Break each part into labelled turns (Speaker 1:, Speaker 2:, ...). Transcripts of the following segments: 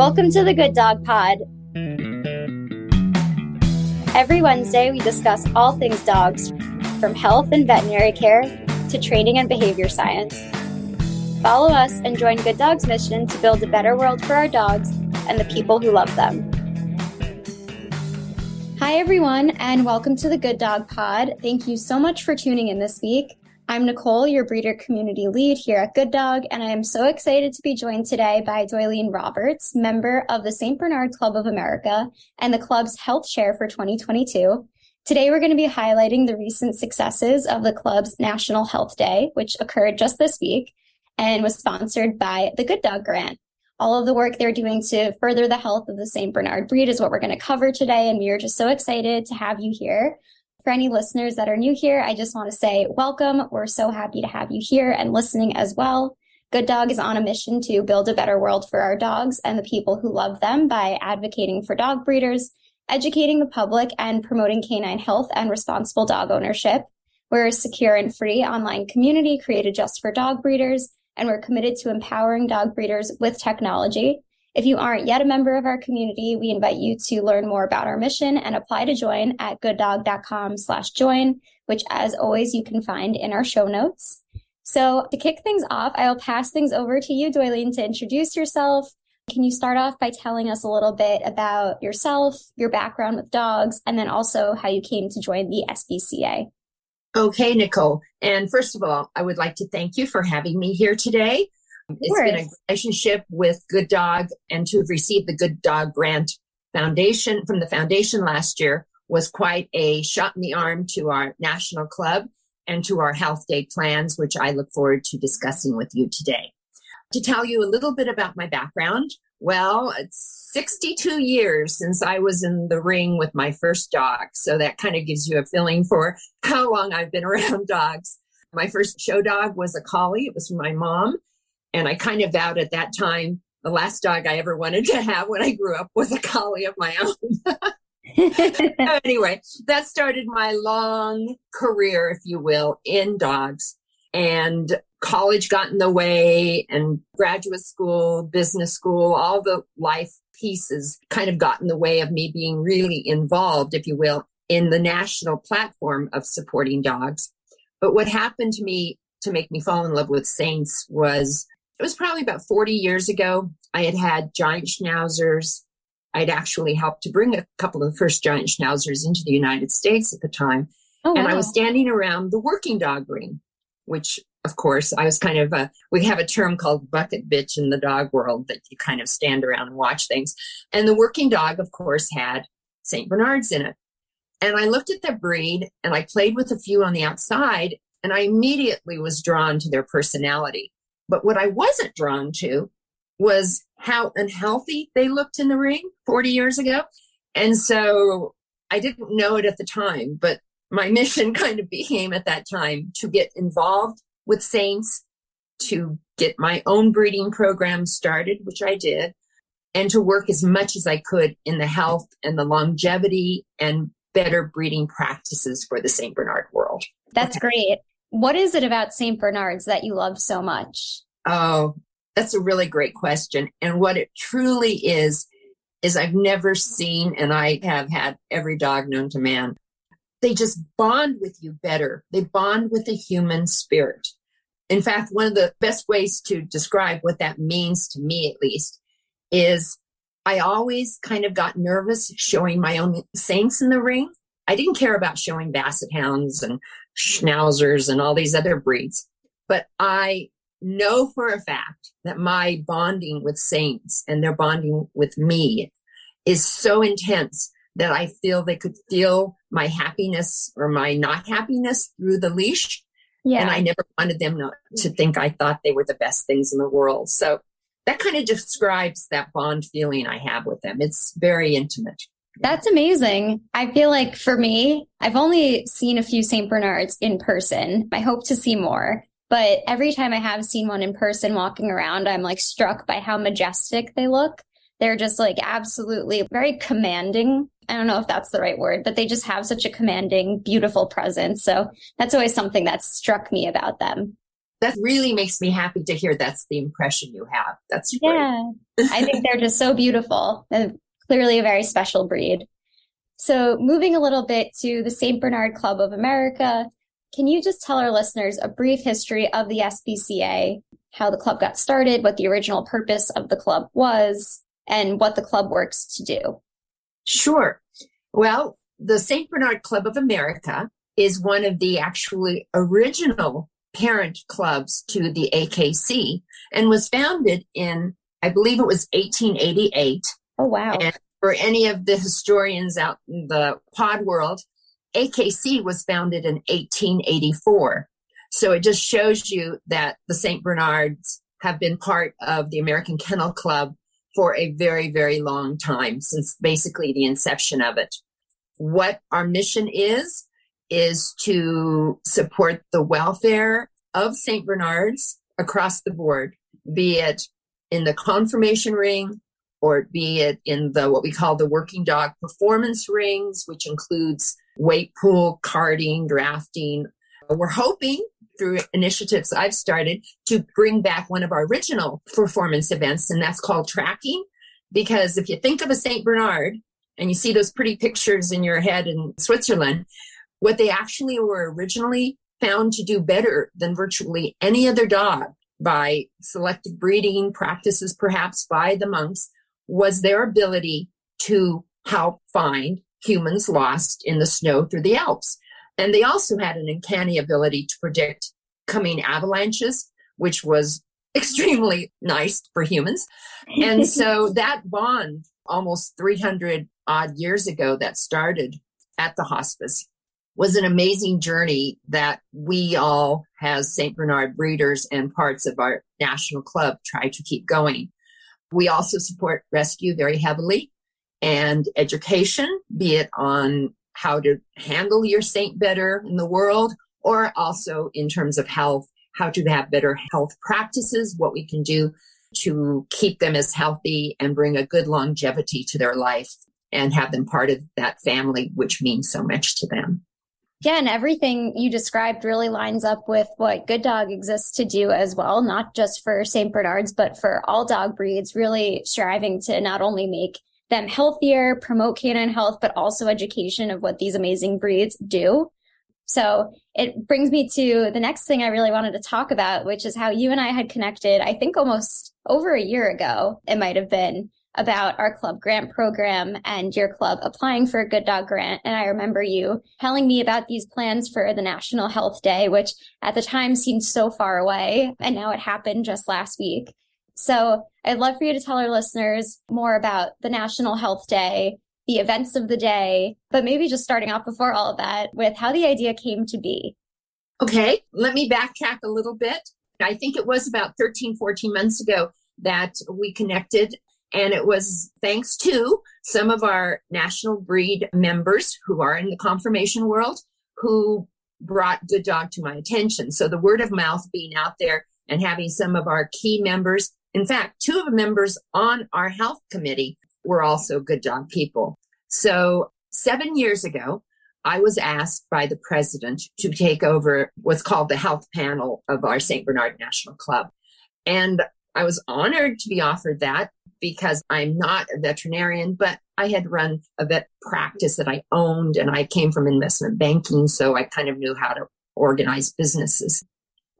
Speaker 1: Welcome to the Good Dog Pod. Every Wednesday, we discuss all things dogs, from health and veterinary care to training and behavior science. Follow us and join Good Dog's mission to build a better world for our dogs and the people who love them. Hi, everyone, and welcome to the Good Dog Pod. Thank you so much for tuning in this week. I'm Nicole, your breeder community lead here at Good Dog, and I am so excited to be joined today by Doylene Roberts, member of the St. Bernard Club of America and the club's health chair for 2022. Today, we're going to be highlighting the recent successes of the club's National Health Day, which occurred just this week and was sponsored by the Good Dog Grant. All of the work they're doing to further the health of the St. Bernard breed is what we're going to cover today, and we are just so excited to have you here. For any listeners that are new here, I just want to say welcome. We're so happy to have you here and listening as well. Good Dog is on a mission to build a better world for our dogs and the people who love them by advocating for dog breeders, educating the public, and promoting canine health and responsible dog ownership. We're a secure and free online community created just for dog breeders, and we're committed to empowering dog breeders with technology. If you aren't yet a member of our community, we invite you to learn more about our mission and apply to join at gooddog.com slash join, which as always you can find in our show notes. So to kick things off, I will pass things over to you, Doylene, to introduce yourself. Can you start off by telling us a little bit about yourself, your background with dogs, and then also how you came to join the SBCA?
Speaker 2: Okay, Nicole. And first of all, I would like to thank you for having me here today. It's been a relationship with Good Dog and to have received the Good Dog Grant Foundation from the foundation last year was quite a shot in the arm to our national club and to our health day plans, which I look forward to discussing with you today. To tell you a little bit about my background, well, it's 62 years since I was in the ring with my first dog. So that kind of gives you a feeling for how long I've been around dogs. My first show dog was a collie. It was from my mom. And I kind of vowed at that time the last dog I ever wanted to have when I grew up was a collie of my own. anyway, that started my long career, if you will, in dogs. And college got in the way, and graduate school, business school, all the life pieces kind of got in the way of me being really involved, if you will, in the national platform of supporting dogs. But what happened to me to make me fall in love with Saints was it was probably about 40 years ago. I had had giant schnauzers. I'd actually helped to bring a couple of the first giant schnauzers into the United States at the time. Oh, and wow. I was standing around the working dog ring, which of course I was kind of a, we have a term called bucket bitch in the dog world that you kind of stand around and watch things. And the working dog, of course, had St. Bernards in it. And I looked at the breed and I played with a few on the outside and I immediately was drawn to their personality. But what I wasn't drawn to was how unhealthy they looked in the ring 40 years ago. And so I didn't know it at the time, but my mission kind of became at that time to get involved with Saints, to get my own breeding program started, which I did, and to work as much as I could in the health and the longevity and better breeding practices for the St. Bernard world.
Speaker 1: That's great. What is it about St. Bernard's that you love so much?
Speaker 2: Oh, that's a really great question. And what it truly is, is I've never seen, and I have had every dog known to man. They just bond with you better. They bond with the human spirit. In fact, one of the best ways to describe what that means to me, at least, is I always kind of got nervous showing my own saints in the ring. I didn't care about showing basset hounds and schnauzers and all these other breeds. But I know for a fact that my bonding with saints and their bonding with me is so intense that I feel they could feel my happiness or my not happiness through the leash. Yeah. And I never wanted them not to think I thought they were the best things in the world. So that kind of describes that bond feeling I have with them. It's very intimate.
Speaker 1: That's amazing. I feel like for me, I've only seen a few St. Bernards in person. I hope to see more. But every time I have seen one in person walking around, I'm like struck by how majestic they look. They're just like absolutely very commanding. I don't know if that's the right word, but they just have such a commanding, beautiful presence. So that's always something that's struck me about them.
Speaker 2: that really makes me happy to hear that's the impression you have. That's
Speaker 1: great. Yeah. I think they're just so beautiful and clearly a very special breed. So, moving a little bit to the St. Bernard Club of America, can you just tell our listeners a brief history of the SBCA, how the club got started, what the original purpose of the club was, and what the club works to do?
Speaker 2: Sure. Well, the St. Bernard Club of America is one of the actually original parent clubs to the AKC and was founded in, I believe it was 1888.
Speaker 1: Oh, wow.
Speaker 2: And for any of the historians out in the pod world, AKC was founded in 1884. So it just shows you that the St. Bernards have been part of the American Kennel Club for a very, very long time, since basically the inception of it. What our mission is, is to support the welfare of St. Bernards across the board, be it in the conformation ring or be it in the what we call the working dog performance rings, which includes weight pull, carting, drafting. We're hoping through initiatives I've started to bring back one of our original performance events, and that's called tracking. Because if you think of a St. Bernard and you see those pretty pictures in your head in Switzerland, what they actually were originally found to do better than virtually any other dog by selective breeding practices, perhaps by the monks, was their ability to help find humans lost in the snow through the Alps. And they also had an uncanny ability to predict coming avalanches, which was extremely nice for humans. And so that bond almost 300 odd years ago that started at the hospice was an amazing journey that we all as St. Bernard breeders and parts of our national club try to keep going. We also support rescue very heavily and education, be it on how to handle your saint better in the world, or also in terms of health, how to have better health practices, what we can do to keep them as healthy and bring a good longevity to their life and have them part of that family, which means so much to them.
Speaker 1: And everything you described really lines up with what Good Dog exists to do as well, not just for St. Bernards, but for all dog breeds, really striving to not only make them healthier, promote canine health, but also education of what these amazing breeds do. So it brings me to the next thing I really wanted to talk about, which is how you and I had connected, I think almost over a year ago, it might have been about our club grant program and your club applying for a good dog grant. And I remember you telling me about these plans for the National Health Day, which at the time seemed so far away. And now it happened just last week. So I'd love for you to tell our listeners more about the National Health Day, the events of the day, but maybe just starting off before all of that with how the idea came to be.
Speaker 2: Okay, let me backtrack a little bit. I think it was about 13, 14 months ago that we connected and it was thanks to some of our national breed members who are in the conformation world who brought Good Dog to my attention. So the word of mouth being out there and having some of our key members, in fact, two of the members on our health committee were also Good Dog people. So seven years ago, I was asked by the president to take over what's called the health panel of our St. Bernard National Club. And I was honored to be offered that because I'm not a veterinarian, but I had run a vet practice that I owned and I came from investment banking. So I kind of knew how to organize businesses.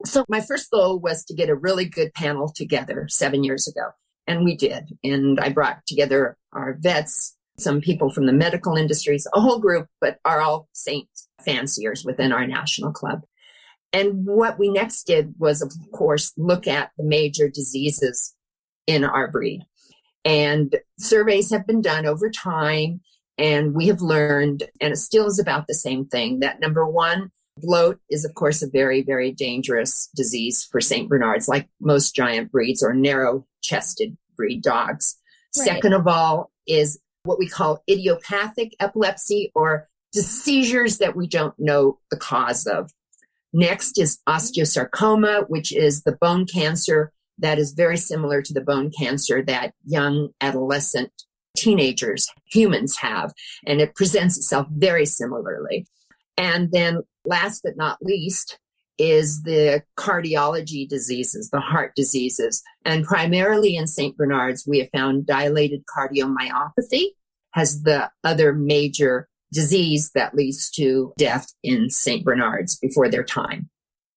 Speaker 2: So my first goal was to get a really good panel together seven years ago. And we did. And I brought together our vets, some people from the medical industries, a whole group, but are all saint fanciers within our national club. And what we next did was, of course, look at the major diseases in our breed. And surveys have been done over time, and we have learned, and it still is about the same thing, that number one, bloat is, of course, a very, very dangerous disease for St. Bernards, like most giant breeds or narrow chested breed dogs. Right. Second of all, is what we call idiopathic epilepsy or seizures that we don't know the cause of. Next is osteosarcoma, which is the bone cancer that is very similar to the bone cancer that young adolescent teenagers, humans have, and it presents itself very similarly. And then last but not least is the cardiology diseases, the heart diseases. And primarily in St. Bernard's, we have found dilated cardiomyopathy has the other major disease that leads to death in St. Bernard's before their time.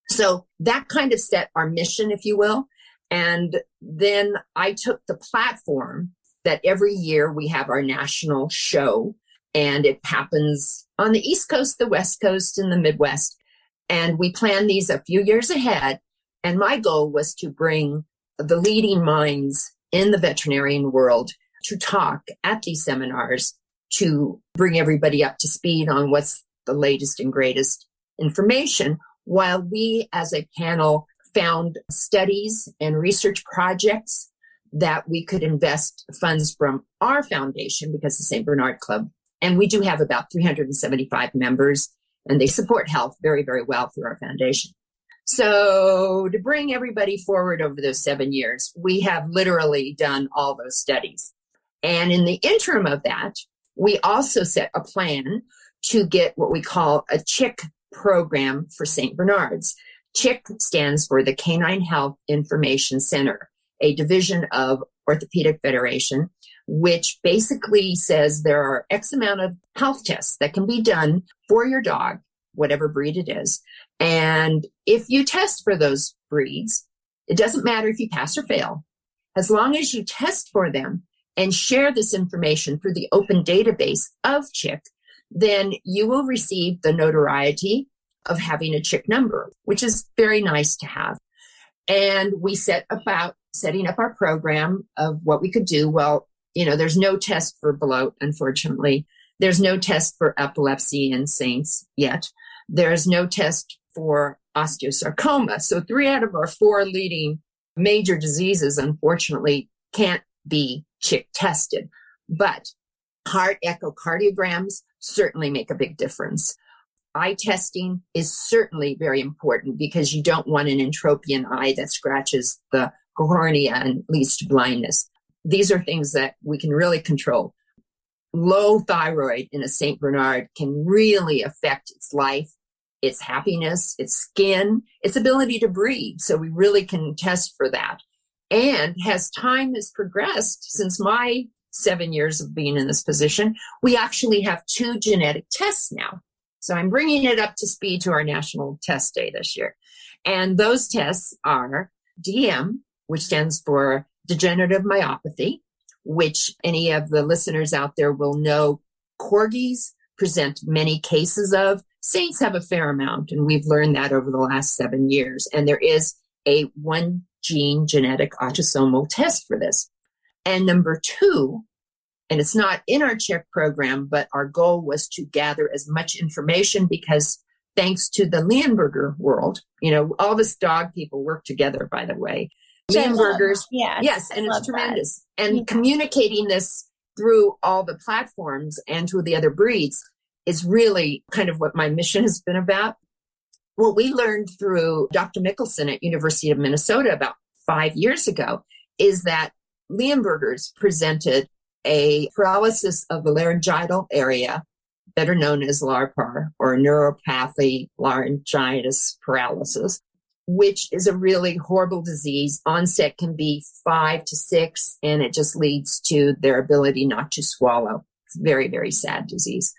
Speaker 2: So that kind of set our mission, if you will. And then I took the platform that every year we have our national show and it happens on the East Coast, the West Coast, and the Midwest. And we plan these a few years ahead. And my goal was to bring the leading minds in the veterinarian world to talk at these seminars to bring everybody up to speed on what's the latest and greatest information while we as a panel found studies and research projects that we could invest funds from our foundation because the St. Bernard Club, and we do have about 375 members and they support health very, very well through our foundation. So to bring everybody forward over those seven years, we have literally done all those studies. And in the interim of that, we also set a plan to get what we call a CHIC program for St. Bernard's. CHIC stands for the Canine Health Information Center, a division of Orthopedic Federation, which basically says there are X amount of health tests that can be done for your dog, whatever breed it is. And if you test for those breeds, it doesn't matter if you pass or fail. As long as you test for them and share this information through the open database of CHIC, then you will receive the notoriety of having a CHIC number, which is very nice to have. And we set about setting up our program of what we could do. Well, you know, there's no test for bloat, unfortunately. There's no test for epilepsy in saints yet. There's no test for osteosarcoma. So three out of our four leading major diseases, unfortunately, can't be CHIC tested. But heart echocardiograms certainly make a big difference. Eye testing is certainly very important because you don't want an entropion eye that scratches the cornea and leads to blindness. These are things that we can really control. Low thyroid in a St. Bernard can really affect its life, its happiness, its skin, its ability to breathe. So we really can test for that. And as time has progressed since my seven years of being in this position, we actually have two genetic tests now. So I'm bringing it up to speed to our national test day this year. And those tests are DM, which stands for degenerative myelopathy, which any of the listeners out there will know corgis present many cases of. Saints have a fair amount, and we've learned that over the last seven years. And there is a one gene genetic autosomal test for this. And number two, and it's not in our CHIC program, but our goal was to gather as much information because thanks to the Leonberger world, you know, all this dog people work together, by the way. Leonbergers,
Speaker 1: yeah,
Speaker 2: yes, and it's tremendous. That. And yeah. communicating this through all the platforms and to the other breeds is really kind of what my mission has been about what we learned through Dr. Mickelson at University of Minnesota about five years ago is that Leonbergers presented a paralysis of the laryngeal area, better known as LARPAR or neuropathy laryngitis paralysis, which is a really horrible disease. Onset can be five to six, and it just leads to their ability not to swallow. It's very, very sad disease.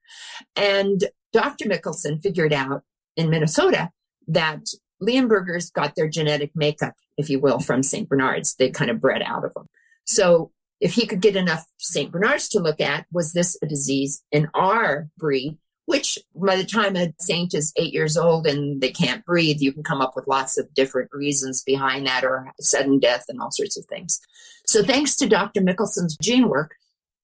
Speaker 2: And Dr. Mickelson figured out in Minnesota that Leonbergers got their genetic makeup, if you will, from St. Bernards. They kind of bred out of them. So if he could get enough St. Bernards to look at, was this a disease in our breed? Which by the time a saint is eight years old and they can't breathe, you can come up with lots of different reasons behind that or sudden death and all sorts of things. So thanks to Dr. Mickelson's gene work,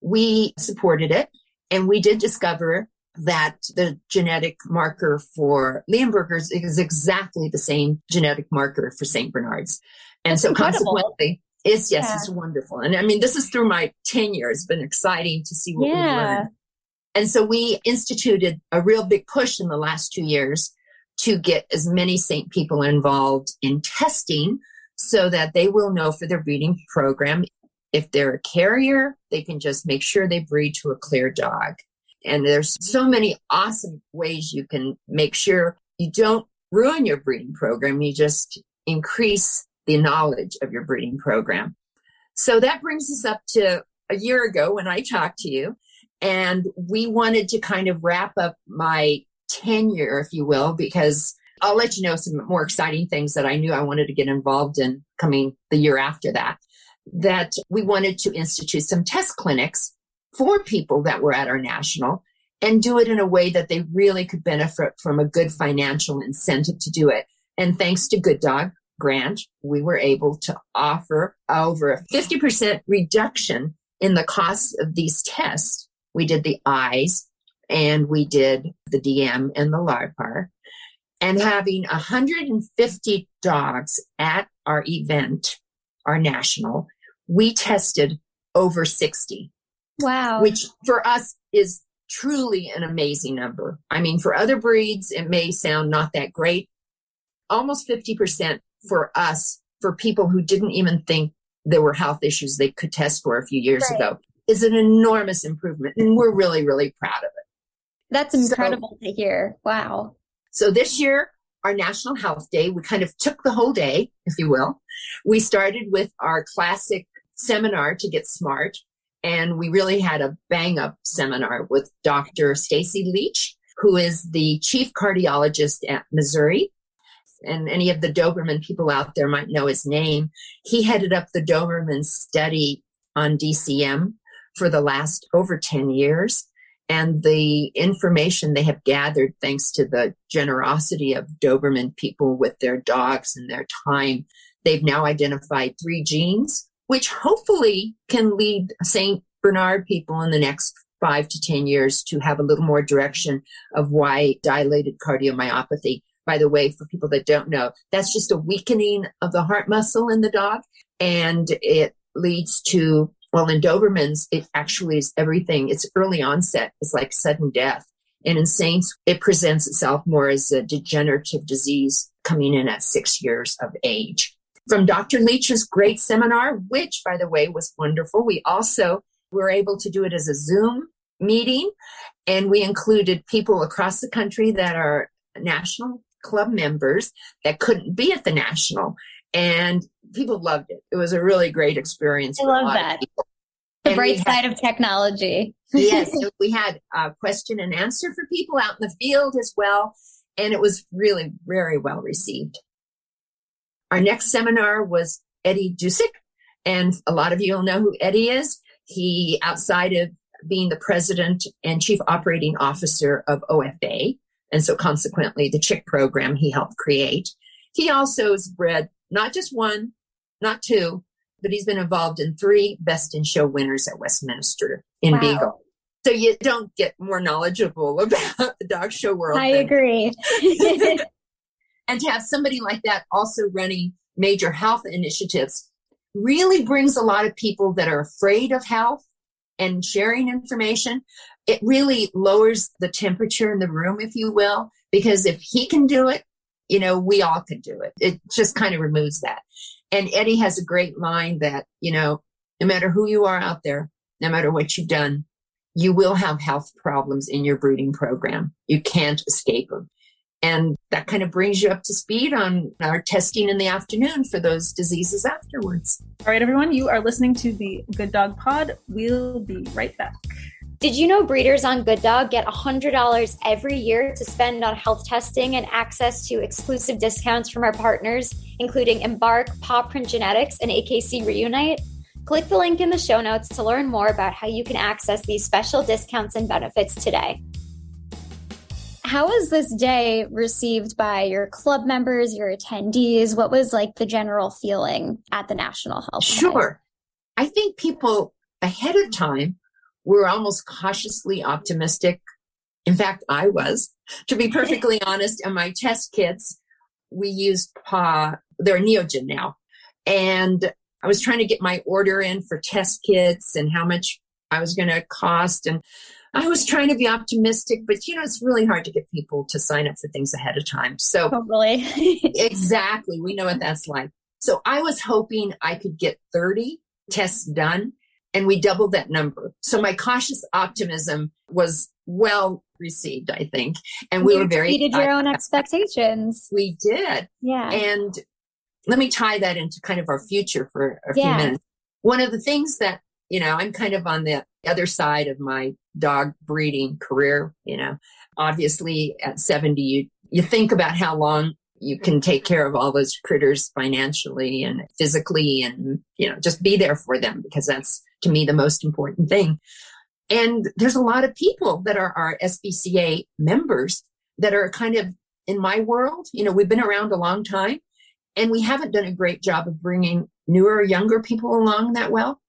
Speaker 2: we supported it and we did discover that the genetic marker for Leonbergers is exactly the same genetic marker for St. Bernards. And so incredible. consequently, it's yes, yeah. it's wonderful. And I mean, this is through my tenure. It's been exciting to see what yeah. we've learned. And so we instituted a real big push in the last two years to get as many St. people involved in testing so that they will know for their breeding program if they're a carrier, they can just make sure they breed to a clear dog. And there's so many awesome ways you can make sure you don't ruin your breeding program. You just increase the knowledge of your breeding program. So that brings us up to a year ago when I talked to you and we wanted to kind of wrap up my tenure, if you will, because I'll let you know some more exciting things that I knew I wanted to get involved in coming the year after that. That we wanted to institute some test clinics for people that were at our national and do it in a way that they really could benefit from a good financial incentive to do it. And thanks to Good Dog Grant, we were able to offer over a 50% reduction in the cost of these tests. We did the eyes and we did the DM and the LARPAR. And having 150 dogs at our event, our national, we tested over 60.
Speaker 1: Wow.
Speaker 2: Which for us is truly an amazing number. I mean, for other breeds, it may sound not that great. Almost 50% for us, for people who didn't even think there were health issues they could test for a few years right. ago, is an enormous improvement. And we're really, really proud of it.
Speaker 1: That's incredible so, to hear. Wow.
Speaker 2: So this year, our National Health Day, we kind of took the whole day, if you will. We started with our classic seminar to get smart, and we really had a bang up seminar with Dr. Stacy Leach, who is the chief cardiologist at Missouri. And any of the Doberman people out there might know his name. He headed up the Doberman study on DCM for the last over 10 years. And the information they have gathered, thanks to the generosity of Doberman people with their dogs and their time, they've now identified three genes which hopefully can lead St. Bernard people in the next five to 10 years to have a little more direction of why dilated cardiomyopathy. By the way, for people that don't know, that's just a weakening of the heart muscle in the dog. And it leads to, well, in Dobermans, it actually is everything. It's early onset. It's like sudden death. And in Saints, it presents itself more as a degenerative disease coming in at six years of age from Dr. Leach's great seminar, which, by the way, was wonderful. We also were able to do it as a Zoom meeting, and we included people across the country that are national club members that couldn't be at the national. And people loved it. It was a really great experience.
Speaker 1: I love that. The and bright side of technology.
Speaker 2: yes. We had a question and answer for people out in the field as well. And it was really very well received. Our next seminar was Eddie Dziuk, and a lot of you will know who Eddie is. He, outside of being the president and chief operating officer of OFA, and so consequently the CHIC program he helped create, he also has bred not just one, not two, but he's been involved in three Best in Show winners at Westminster in wow. Beagle. So you don't get more knowledgeable about the dog show world.
Speaker 1: I agree.
Speaker 2: And to have somebody like that also running major health initiatives really brings a lot of people that are afraid of health and sharing information. It really lowers the temperature in the room, if you will, because if he can do it, you know, we all can do it. It just kind of removes that. And Eddie has a great line that, you know, no matter who you are out there, no matter what you've done, you will have health problems in your breeding program. You can't escape them. And that kind of brings you up to speed on our testing in the afternoon for those diseases afterwards.
Speaker 3: All right, everyone, you are listening to the Good Dog Pod. We'll be right back.
Speaker 1: Did you know breeders on Good Dog get $100 every year to spend on health testing and access to exclusive discounts from our partners, including Embark, Paw Print Genetics, and AKC Reunite? Click the link in the show notes to learn more about how you can access these special discounts and benefits today. How was this day received by your club members, your attendees? What was like the general feeling at the National Health?
Speaker 2: Sure. Day? I think people ahead of time were almost cautiously optimistic. In fact, I was, to be perfectly honest, and my test kits, we used PA, they're Neogen now. And I was trying to get my order in for test kits and how much I was going to cost. And I was trying to be optimistic, but you know, it's really hard to get people to sign up for things ahead of time. So,
Speaker 1: totally.
Speaker 2: exactly. We know what that's like. So, I was hoping I could get 30 tests done and we doubled that number. So, my cautious optimism was, well, received, I think. And we
Speaker 1: you
Speaker 2: were very
Speaker 1: exceeded your own expectations.
Speaker 2: We did.
Speaker 1: Yeah.
Speaker 2: And let me tie that into kind of our future for a
Speaker 1: Yeah.
Speaker 2: few minutes. One of the things that, you know, I'm kind of on the other side of my dog breeding career, you know. Obviously at 70 you you think about how long you can take care of all those critters financially and physically and you know just be there for them because that's to me the most important thing. And there's a lot of people that are our SBCA members that are kind of in my world, you know, we've been around a long time and we haven't done a great job of bringing newer, younger people along that well.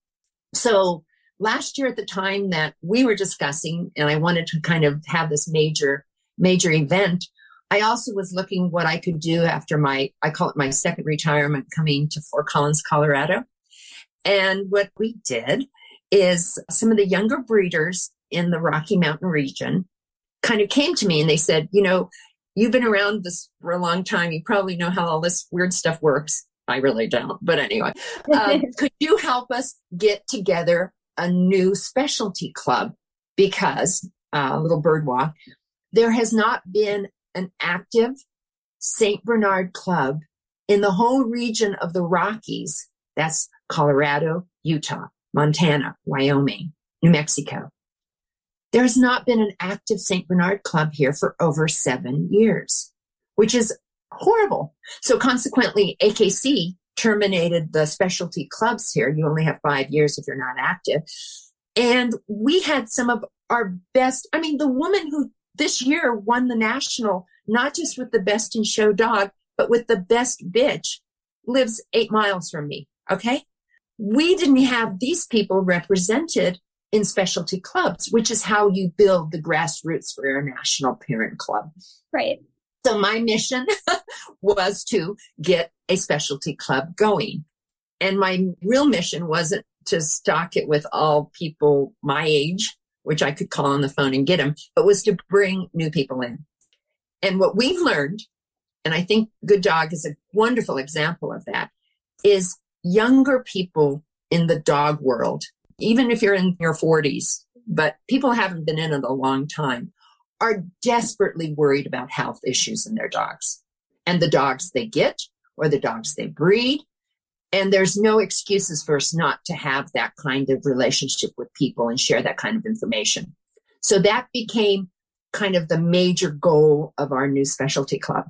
Speaker 2: So last year at the time that we were discussing, and I wanted to kind of have this major, major event, I also was looking what I could do after my, I call it my second retirement coming to Fort Collins, Colorado. And what we did is some of the younger breeders in the Rocky Mountain region kind of came to me and they said, you know, you've been around this for a long time. You probably know how all this weird stuff works. I really don't. But anyway, um, could you help us get together a new specialty club? Because, uh, little bird walk, there has not been an active St. Bernard club in the whole region of the Rockies. That's Colorado, Utah, Montana, Wyoming, New Mexico. There has not been an active St. Bernard club here for over seven years, which is horrible. So consequently, AKC terminated the specialty clubs here. You only have five years if you're not active. And we had some of our best. I mean, the woman who this year won the national, not just with the best in show dog, but with the best bitch lives eight miles from me. Okay. We didn't have these people represented in specialty clubs, which is how you build the grassroots for your national parent club.
Speaker 1: Right.
Speaker 2: So my mission was to get a specialty club going. And my real mission wasn't to stock it with all people my age, which I could call on the phone and get them, but was to bring new people in. And what we've learned, and I think Good Dog is a wonderful example of that, is younger people in the dog world, even if you're in your 40s, but people haven't been in it a long time, are desperately worried about health issues in their dogs and the dogs they get or the dogs they breed. And there's no excuses for us not to have that kind of relationship with people and share that kind of information. So that became kind of the major goal of our new specialty club.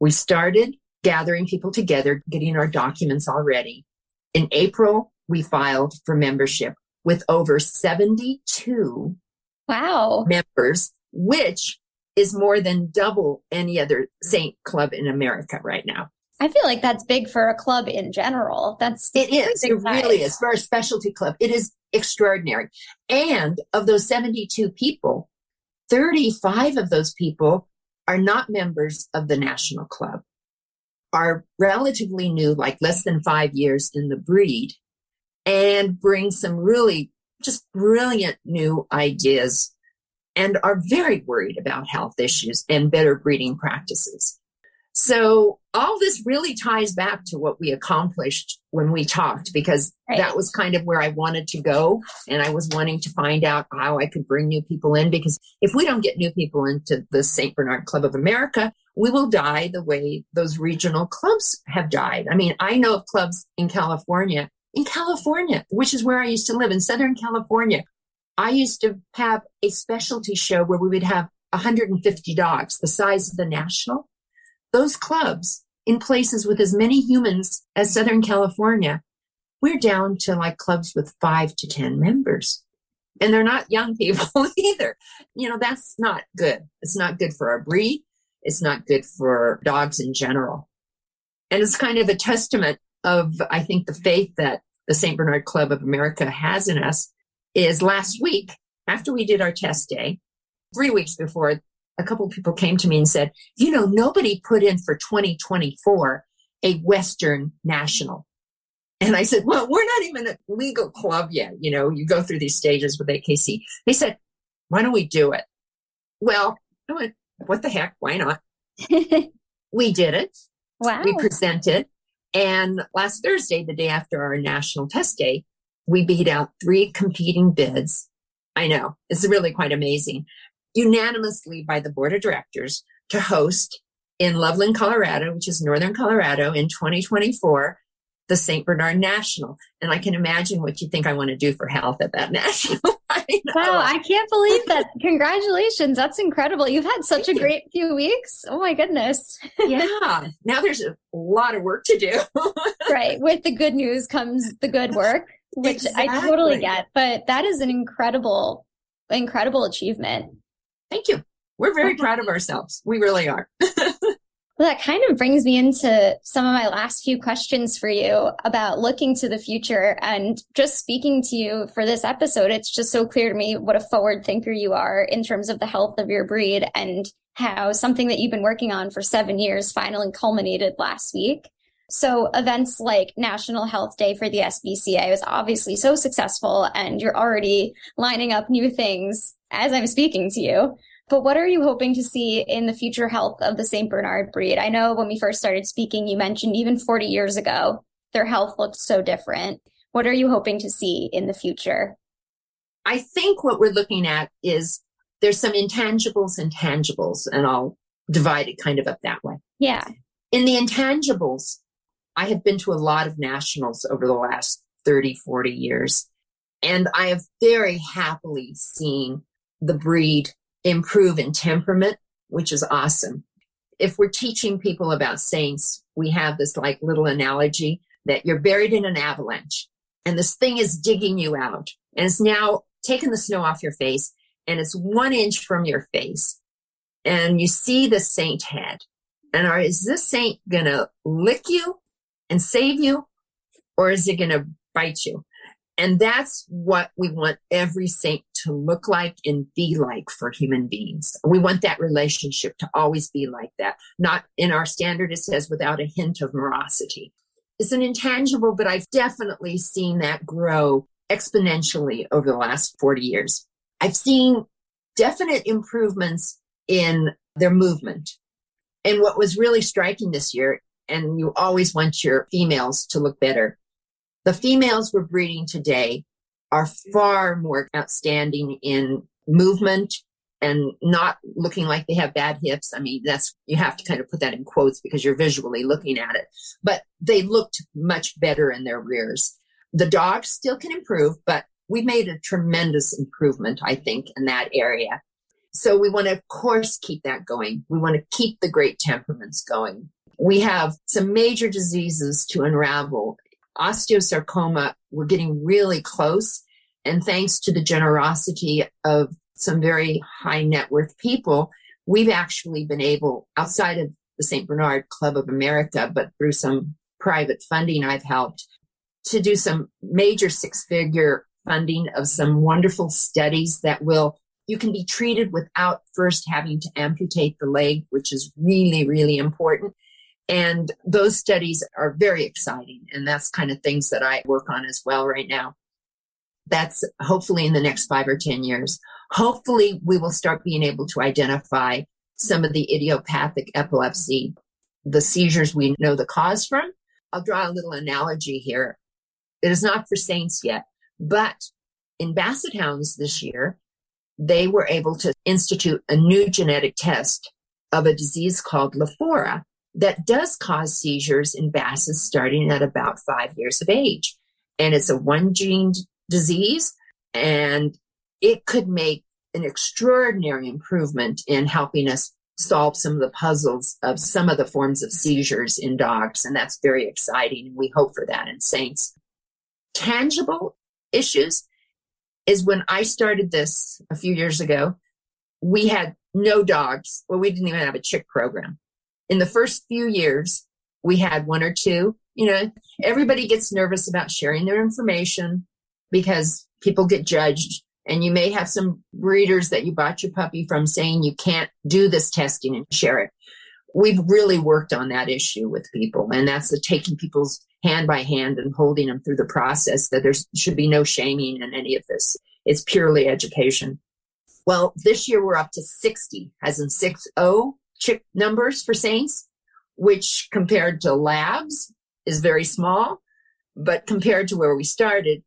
Speaker 2: We started gathering people together, getting our documents all ready. In April, we filed for membership with over 72
Speaker 1: Wow.
Speaker 2: members, which is more than double any other Saint club in America right now.
Speaker 1: I feel like that's big for a club in general. That's
Speaker 2: It is. It really is. For a specialty club, it is extraordinary. And of those 72 people, 35 of those people are not members of the national club, are relatively new, like less than five years in the breed, and bring some really just brilliant new ideas and are very worried about health issues and better breeding practices. So all this really ties back to what we accomplished when we talked because
Speaker 1: Right.
Speaker 2: that was kind of where I wanted to go. And I was wanting to find out how I could bring new people in because if we don't get new people into the St. Bernard Club of America, we will die the way those regional clubs have died. I mean, I know of clubs in California, in California, which is where I used to live in Southern California. I used to have a specialty show where we would have 150 dogs, the size of the national. Those clubs in places with as many humans as Southern California, we're down to like clubs with five to 10 members. And they're not young people either. You know, that's not good. It's not good for our breed. It's not good for dogs in general. And it's kind of a testament of, I think, the faith that the St. Bernard Club of America has in us is last week, after we did our test day, three weeks before, a couple of people came to me and said, you know, nobody put in for 2024 a Western national. And I said, well, we're not even a legal club yet. You know, you go through these stages with AKC. They said, why don't we do it? Well, I went, what the heck? Why not? We did it.
Speaker 1: wow.
Speaker 2: We presented. And last Thursday, the day after our national test day, we beat out three competing bids. I know it's really quite amazing. Unanimously by the board of directors to host in Loveland, Colorado, which is northern Colorado in 2024, the St. Bernard National. And I can imagine what you think I want to do for health at that national.
Speaker 1: I wow, I can't believe that. Congratulations. That's incredible. You've had such Thank a great you. few weeks. Oh my goodness.
Speaker 2: yeah. Now there's a lot of work to do.
Speaker 1: right. With the good news comes the good work, which exactly. I totally get. But that is an incredible, incredible achievement.
Speaker 2: Thank you. We're very proud of ourselves. We really are.
Speaker 1: Well, that kind of brings me into some of my last few questions for you about looking to the future and just speaking to you for this episode. It's just so clear to me what a forward thinker you are in terms of the health of your breed and how something that you've been working on for seven years finally culminated last week. So events like National Health Day for the SBCA was obviously so successful and you're already lining up new things as I'm speaking to you. But what are you hoping to see in the future health of the St. Bernard breed? I know when we first started speaking, you mentioned even 40 years ago, their health looked so different. What are you hoping to see in the future?
Speaker 2: I think what we're looking at is there's some intangibles and tangibles, and I'll divide it kind of up that way.
Speaker 1: Yeah.
Speaker 2: In the intangibles, I have been to a lot of nationals over the last 30, 40 years, and I have very happily seen the breed improve in temperament, which is awesome. If we're teaching people about saints, we have this like little analogy that you're buried in an avalanche and this thing is digging you out and it's now taking the snow off your face and it's one inch from your face and you see the saint head and are, is this saint gonna lick you and save you or is it gonna bite you? And that's what we want every saint to look like and be like for human beings. We want that relationship to always be like that. Not in our standard, it says without a hint of morosity. It's an intangible, but I've definitely seen that grow exponentially over the last 40 years. I've seen definite improvements in their movement. And what was really striking this year, and you always want your females to look better, the females we're breeding today are far more outstanding in movement and not looking like they have bad hips. I mean, that's, you have to kind of put that in quotes because you're visually looking at it, but they looked much better in their rears. The dogs still can improve, but we made a tremendous improvement, I think, in that area. So we want to, of course, keep that going. We want to keep the great temperaments going. We have some major diseases to unravel osteosarcoma, we're getting really close. And thanks to the generosity of some very high net worth people, we've actually been able, outside of the St. Bernard Club of America, but through some private funding, I've helped to do some major six figure funding of some wonderful studies that will, you can be treated without first having to amputate the leg, which is really, really important. And those studies are very exciting. And that's kind of things that I work on as well right now. That's hopefully in the next five or 10 years. Hopefully we will start being able to identify some of the idiopathic epilepsy, the seizures we know the cause from. I'll draw a little analogy here. It is not for saints yet, but in basset hounds this year, they were able to institute a new genetic test of a disease called Lafora that does cause seizures in basses starting at about five years of age. And it's a one gene disease and it could make an extraordinary improvement in helping us solve some of the puzzles of some of the forms of seizures in dogs. And that's very exciting. And we hope for that in saints. Tangible issues is when I started this a few years ago, we had no dogs. Well, we didn't even have a CHIC program in the first few years, we had one or two. You know, everybody gets nervous about sharing their information because people get judged. And you may have some breeders that you bought your puppy from saying you can't do this testing and share it. We've really worked on that issue with people, and that's the taking people's hand by hand and holding them through the process that there should be no shaming in any of this. It's purely education. Well, this year we're up to 60, as in 60 CHIC numbers for saints, which compared to labs is very small, but compared to where we started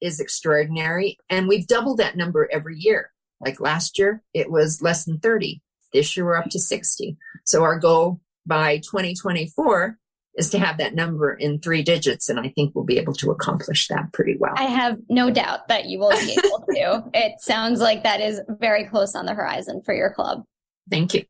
Speaker 2: is extraordinary. And we've doubled that number every year. Like last year, it was less than 30. This year, we're up to 60. So our goal by 2024 is to have that number in three digits. And I think we'll be able to accomplish that pretty well.
Speaker 1: I have no doubt that you will be able to. It sounds like that is very close on the horizon for your club.
Speaker 2: Thank you.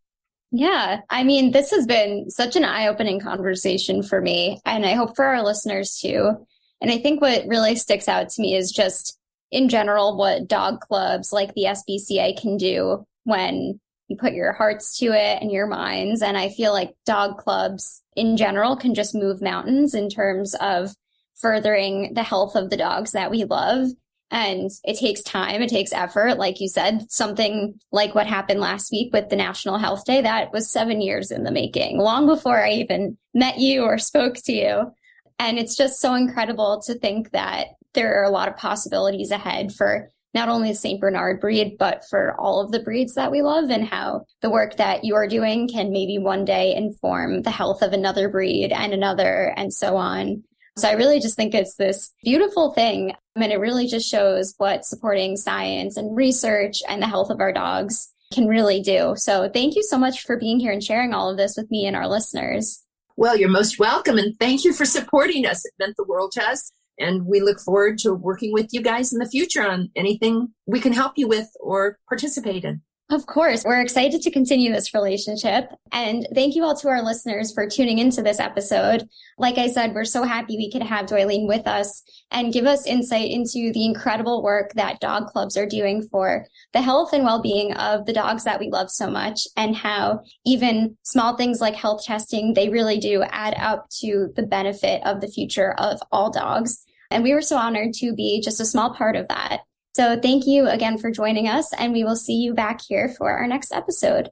Speaker 1: Yeah. I mean, this has been such an eye opening conversation for me, and I hope for our listeners too. And I think what really sticks out to me is just in general what dog clubs like the SBCA can do when you put your hearts to it and your minds. And I feel like dog clubs in general can just move mountains in terms of furthering the health of the dogs that we love and it takes time, it takes effort. Like you said, something like what happened last week with the National Health Day, that was seven years in the making, long before I even met you or spoke to you. And it's just so incredible to think that there are a lot of possibilities ahead for not only the St. Bernard breed, but for all of the breeds that we love and how the work that you are doing can maybe one day inform the health of another breed and another and so on. So I really just think it's this beautiful thing. And it really just shows what supporting science and research and the health of our dogs can really do. So thank you so much for being here and sharing all of this with me and our listeners.
Speaker 2: Well, you're most welcome. And thank you for supporting us. It meant the world to us. And we look forward to working with you guys in the future on anything we can help you with or participate in.
Speaker 1: Of course, we're excited to continue this relationship. And thank you all to our listeners for tuning into this episode. Like I said, we're so happy we could have Doylene with us and give us insight into the incredible work that dog clubs are doing for the health and well-being of the dogs that we love so much and how even small things like health testing, they really do add up to the benefit of the future of all dogs. And we were so honored to be just a small part of that. So thank you again for joining us, and we will see you back here for our next episode.